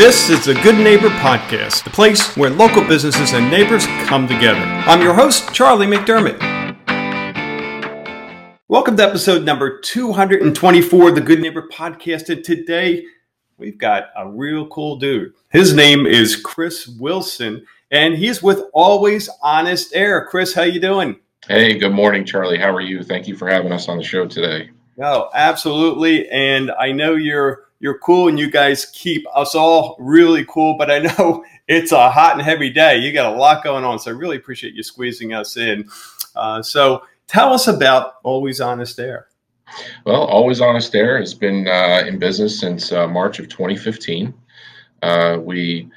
This is the Good Neighbor Podcast, the place where local businesses and neighbors come together. I'm your host, Charlie McDermott. Welcome to episode number 224 of the Good Neighbor Podcast. And today we've got a real cool dude. His name is Chris Wilson, and he's with Always Honest Air. Chris, how you doing? Hey, good morning, Charlie. How are you? Thank you for having us on the show today. No, absolutely. And I know you're you're cool and you guys keep us all really cool. But I know it's a hot and heavy day. You got a lot going on. So I really appreciate you squeezing us in. Uh, so tell us about Always Honest Air. Well, Always Honest Air has been uh, in business since uh, March of 2015. Uh, we,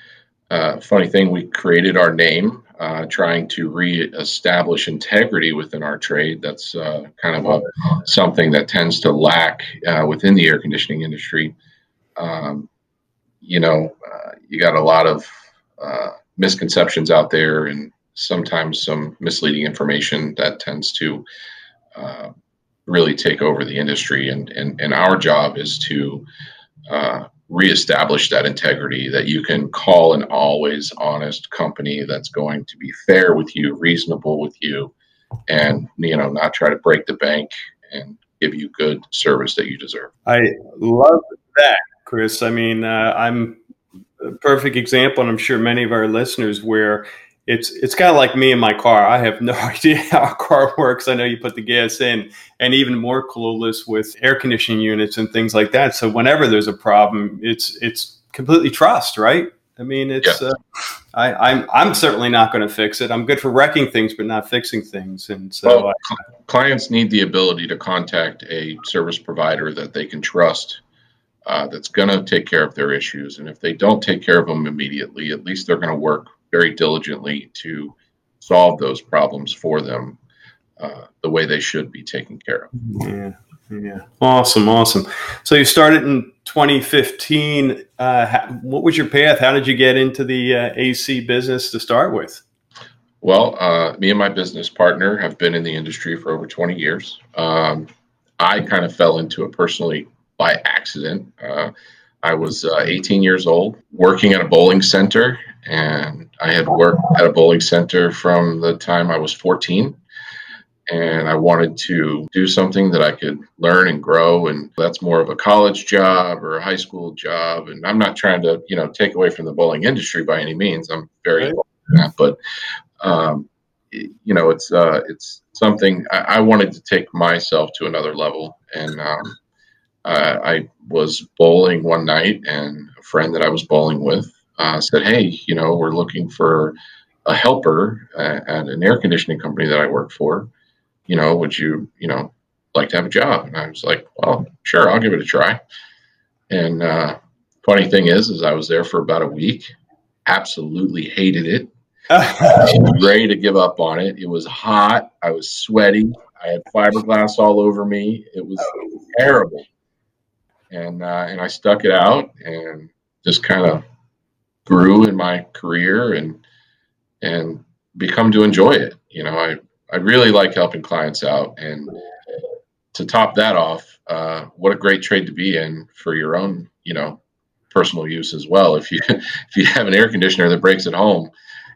uh, funny thing, we created our name uh, trying to reestablish integrity within our trade. That's uh, kind of a, something that tends to lack uh, within the air conditioning industry. Um, you know, uh, you got a lot of uh, misconceptions out there and sometimes some misleading information that tends to uh, really take over the industry. And, and, and our job is to reestablish that integrity that you can call an always honest company that's going to be fair with you reasonable with you and you know not try to break the bank and give you good service that you deserve i love that chris i mean uh, i'm a perfect example and i'm sure many of our listeners where it's it's kind of like me in my car. I have no idea how a car works. I know you put the gas in, and even more clueless with air conditioning units and things like that. So whenever there's a problem, it's it's completely trust, right? I mean, it's yeah. uh, I, I'm I'm certainly not going to fix it. I'm good for wrecking things, but not fixing things. And so, well, I, clients need the ability to contact a service provider that they can trust. Uh, that's going to take care of their issues, and if they don't take care of them immediately, at least they're going to work very diligently to solve those problems for them uh, the way they should be taken care of. Yeah, yeah, awesome, awesome. So you started in 2015. Uh, what was your path? How did you get into the uh, AC business to start with? Well, uh, me and my business partner have been in the industry for over 20 years. Um, I kind of fell into it personally by accident. Uh, I was uh, 18 years old, working at a bowling center, and I had worked at a bowling center from the time I was 14. And I wanted to do something that I could learn and grow, and that's more of a college job or a high school job. And I'm not trying to, you know, take away from the bowling industry by any means. I'm very, right. that, but um, you know, it's uh, it's something I, I, wanted to take myself to another level, and um, uh, I was bowling one night, and a friend that I was bowling with uh, said, "Hey, you know, we're looking for a helper at, at an air conditioning company that I work for. You know, would you, you know, like to have a job?" And I was like, "Well, sure, I'll give it a try." And uh, funny thing is, is I was there for about a week. Absolutely hated it. ready to give up on it. It was hot. I was sweaty. I had fiberglass all over me. It was terrible and uh, and I stuck it out and just kind of grew in my career and and become to enjoy it. You know, I I really like helping clients out, and to top that off, uh, what a great trade to be in for your own you know personal use as well. If you if you have an air conditioner that breaks at home,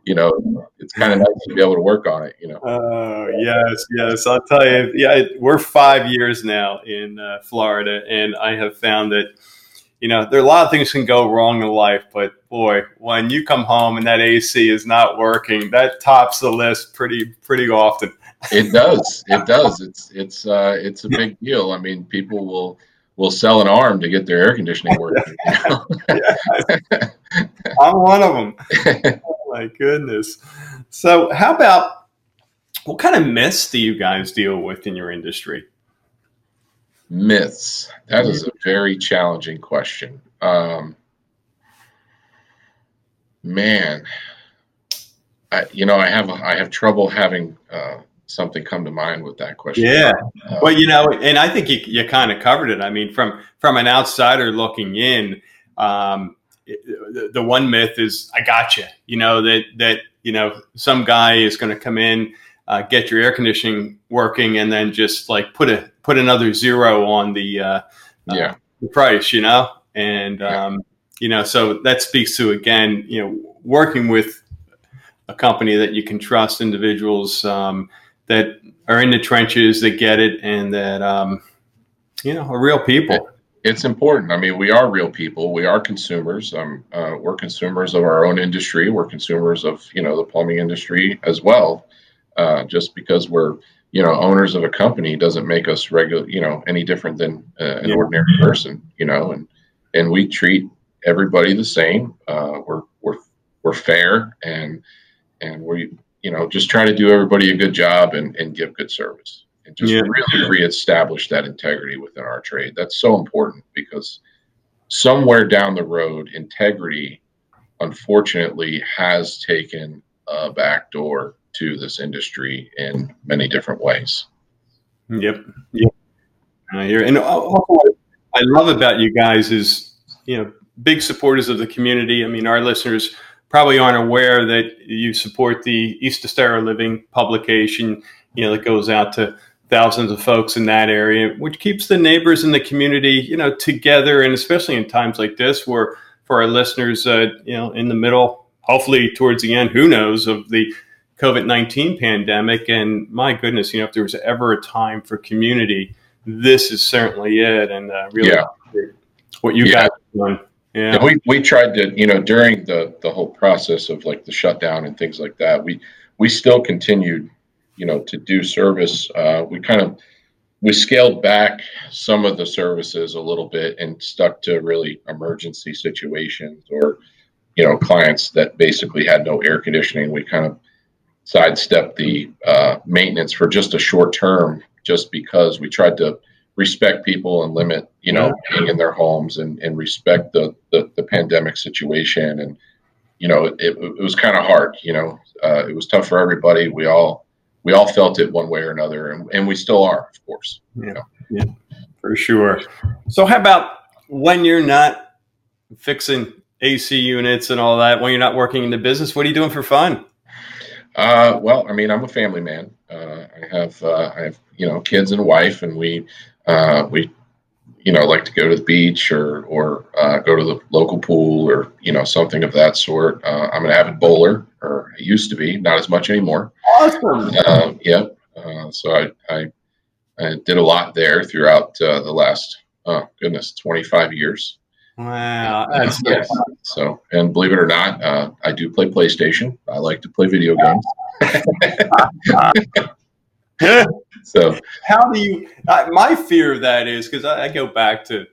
you know, it's kind of nice to be able to work on it, you know. Oh, yes, yes. I'll tell you, yeah, we're five years now in uh, Florida, and I have found that, you know, there are a lot of things can go wrong in life, but boy, when you come home and that AC is not working, that tops the list pretty, pretty often. It does. It does. It's, it's, uh, it's a big deal. I mean, people will, will sell an arm to get their air conditioning working. You know? I'm one of them. My goodness. So, how about what kind of myths do you guys deal with in your industry? Myths. That is a very challenging question. Um, man, I, you know, I have I have trouble having uh, something come to mind with that question. Yeah. Uh, well, you know, and I think you, you kind of covered it. I mean, from from an outsider looking in, um, the, the one myth is I got you. You know that that you know some guy is going to come in, uh, get your air conditioning working, and then just like put a put another zero on the uh, yeah the price. You know, and um, you know, so that speaks to again, you know, working with a company that you can trust, individuals um, that are in the trenches, that get it, and that um, you know are real people. It's important. I mean, we are real people. We are consumers. Um, uh, we're consumers of our own industry. We're consumers of you know the plumbing industry as well. Uh, just because we're you know owners of a company doesn't make us regular you know any different than uh, an yeah. ordinary person. You know, and and we treat everybody the same. Uh, we're we're we're fair and and we you know just try to do everybody a good job and, and give good service and just yeah. really reestablish that integrity within our trade. That's so important because somewhere down the road, integrity unfortunately has taken a back door to this industry in many different ways. Yep. Yep. Uh, and I love about you guys is, you know, big supporters of the community. I mean, our listeners probably aren't aware that you support the East Estero Living publication, you know, that goes out to thousands of folks in that area, which keeps the neighbors in the community, you know, together. And especially in times like this, where for our listeners, uh, you know, in the middle, hopefully towards the end, who knows, of the COVID 19 pandemic. And my goodness, you know, if there was ever a time for community, this is certainly it. And uh, really, yeah. what you yeah. guys done. Yeah. And we, we tried to, you know, during the, the whole process of like the shutdown and things like that, we, we still continued, you know, to do service. Uh, we kind of, we scaled back some of the services a little bit and stuck to really emergency situations or, you know, clients that basically had no air conditioning. We kind of sidestepped the uh, maintenance for just a short term, just because we tried to respect people and limit, you know, being in their homes and, and respect the, the, the pandemic situation. And, you know, it, it was kind of hard, you know, uh, it was tough for everybody. We all, we all felt it one way or another and, and we still are, of course. Yeah. You know? Yeah, for sure. So how about when you're not fixing AC units and all that, when you're not working in the business, what are you doing for fun? Uh, well, I mean, I'm a family man. Uh, I have, uh, I have, you know, kids and a wife, and we uh, we, you know, like to go to the beach or or uh, go to the local pool or you know something of that sort. Uh, I'm an avid bowler, or I used to be, not as much anymore. Awesome. Uh, yeah. Uh, so I, I, I did a lot there throughout uh, the last oh goodness 25 years. Wow, that's yes. So, and believe it or not, uh, I do play PlayStation. I like to play video games. so how do you uh, my fear of that is because I, I, go back to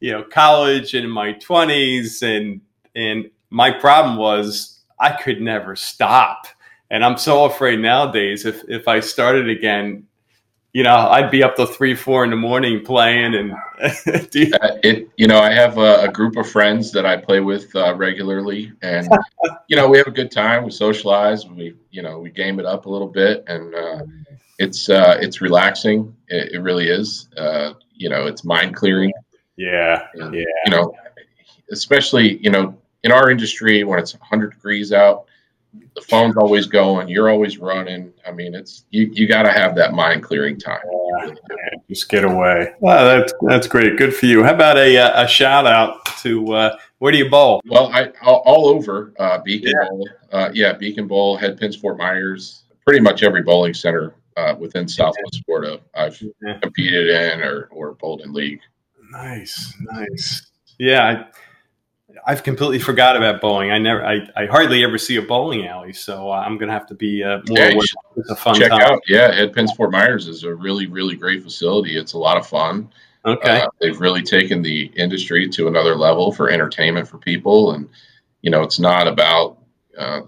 you know college and in my 20s and and my problem was i could never stop and i'm so afraid nowadays if if i started again you know i'd be up till three four in the morning playing and you, uh, it you know i have a, a, group of friends that i play with uh, regularly and you know we have a good time we socialize we you know we game it up a little bit and uh, it's uh, it's relaxing. It, it really is. Uh, you know, it's mind clearing. Yeah, and, yeah. You know, especially you know in our industry when it's 100 degrees out, the phone's always going. You're always running. I mean, it's you. You got to have that mind clearing time. Yeah, just get away. Well, that's that's great. Good for you. How about a a shout out to uh, where do you bowl? Well, I all, all over uh, Beacon yeah. Bowl. Uh, yeah, Beacon Bowl, HeadPinz, Fort Myers. Pretty much every bowling center uh, within Southwest Florida I've yeah. competed in or, or bowled in league. Nice, nice. Yeah, I, have completely forgot about bowling. I never, I, I hardly ever see a bowling alley, so uh, I'm gonna have to be uh, more. Yeah, it's a fun check time. out. Yeah, Head Pins Fort Myers is a really, really great facility. It's a lot of fun. Okay, uh, they've really taken the industry to another level for entertainment for people, and you know, it's not about uh,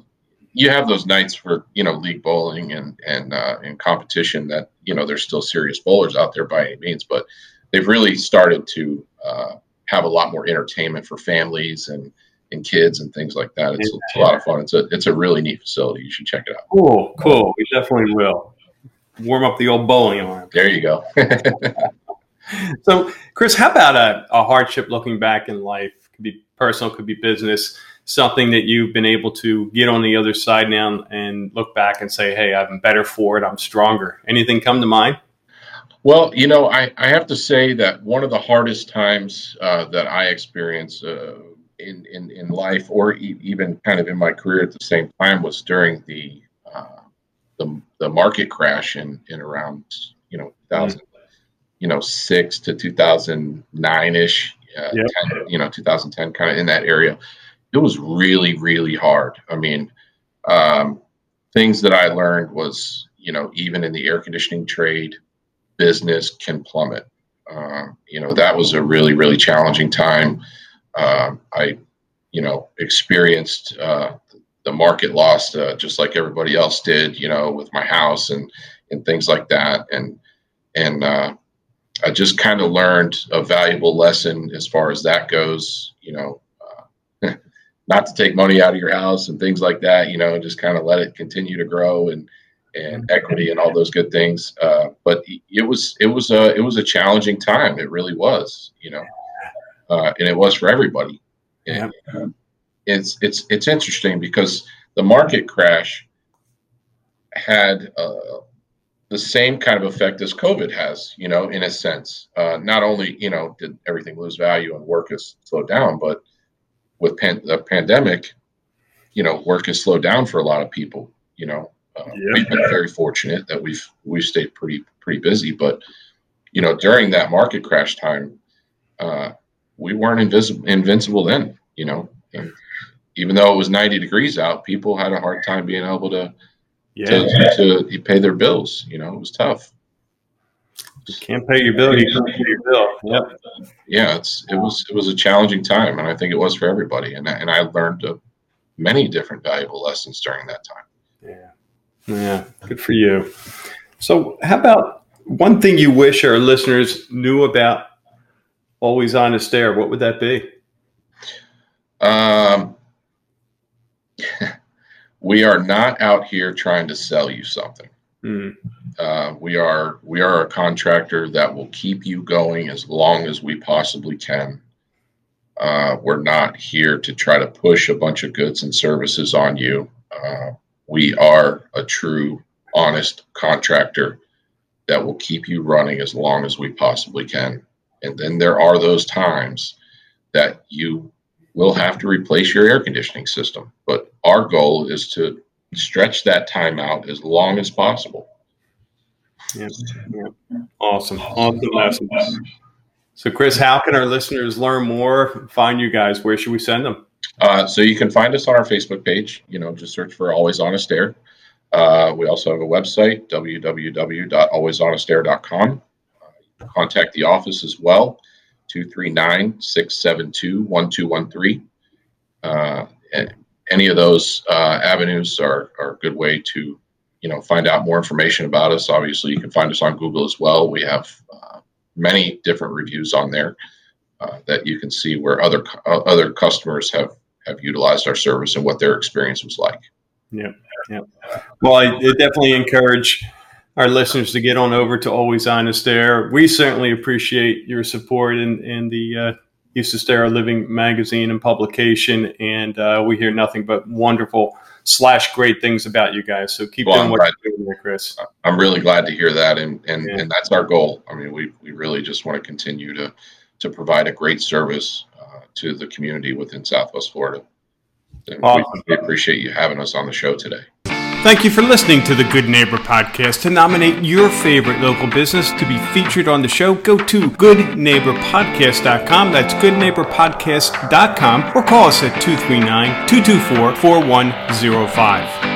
you have those nights for you know league bowling and and uh, and competition that you know there's still serious bowlers out there by any means, but they've really started to uh, have a lot more entertainment for families and and kids and things like that. It's, it's, a lot of fun. It's a it's a really neat facility. You should check it out. Cool, cool. We definitely will warm up the old bowling arm. There you go. so, Chris, how about a, a hardship looking back in life? Could be personal, could be business something that you've been able to get on the other side now and look back and say, hey, I'm better for it, I'm stronger? Anything come to mind? Well, you know, I, I have to say that one of the hardest times uh, that I experienced uh, in, in, in life or e- even kind of in my career at the same time was during the uh, the, the market crash in, in around you know 2000 mm-hmm. you know six to 2009 ish uh, yep. you know 2010 kind of in that area it was really really hard i mean um, things that i learned was you know even in the air conditioning trade business can plummet uh, you know that was a really really challenging time uh, I, you know, experienced uh, the market loss uh, just like everybody else did, you know, with my house and and things like that, and and uh, I just kind of learned a valuable lesson as far as that goes. You know, uh, not to take money out of your house and things like that. You know, just kind of let it continue to grow and and equity and all those good things. Uh, but it was it was a it was a challenging time. It really was. You know uh, and it was for everybody. And uh, it's it's it's interesting because the market crash had uh, the same kind of effect as COVID has, you know, in a sense. Uh, not only you know did everything lose value and work has slowed down, but with pan- the pandemic, you know, work has slowed down for a lot of people. You know, uh, we've been very fortunate that we've we've stayed pretty pretty busy, but you know, during that market crash time, uh, we weren't invisible, invincible then, you know. And even though it was 90 degrees out, people had a hard time being able to, yeah. to, to pay their bills. You know, it was tough. You can't pay your bill. You can't pay your bill. Yep. Yeah, it's it was it was a challenging time, and I think it was for everybody. And and I learned uh, many different valuable lessons during that time. Yeah, yeah, good for you. So, how about one thing you wish our listeners knew about always on honest air, what would that be? Um, we are not out here trying to sell you something. Mm. Uh, we are we are a contractor that will keep you going as long as we possibly can. Uh, we're not here to try to push a bunch of goods and services on you. Uh, we are a true, honest contractor that will keep you running as long as we possibly can. And then there are those times that you will have to replace your air conditioning system. But our goal is to stretch that time out as long as possible. Yeah. yeah. Awesome. Awesome. So, Chris, how can our listeners learn more, find you guys? Where should we send them? Uh, so you can find us on our Facebook page. You know, just search for Always Honest Air. Uh, we also have a website, www.alwayshonestair.com contact the office as well, 239 672 1213. Uh, any of those uh, avenues are, are a good way to you know find out more information about us obviously you can find us on google as well we have uh, many different reviews on there uh, that you can see where other uh, other customers have have utilized our service and what their experience was like yeah yeah well i definitely encourage our listeners to get on over to Always Honest Air. We certainly appreciate your support in, in the uh, Estero Living magazine and publication, and uh, we hear nothing but wonderful slash great things about you guys. So keep well, doing what you're doing there, Chris. I'm really glad to hear that, and and, yeah. and that's our goal. I mean, we, we really just want to continue to to provide a great service Uh, to the community within Southwest Florida. And awesome. we appreciate you having us on the show today. Thank you for listening to the Good Neighbor Podcast. To nominate your favorite local business to be featured on the show, go to goodneighborpodcast.com. That's goodneighborpodcast.com or call us at 239 224 4105.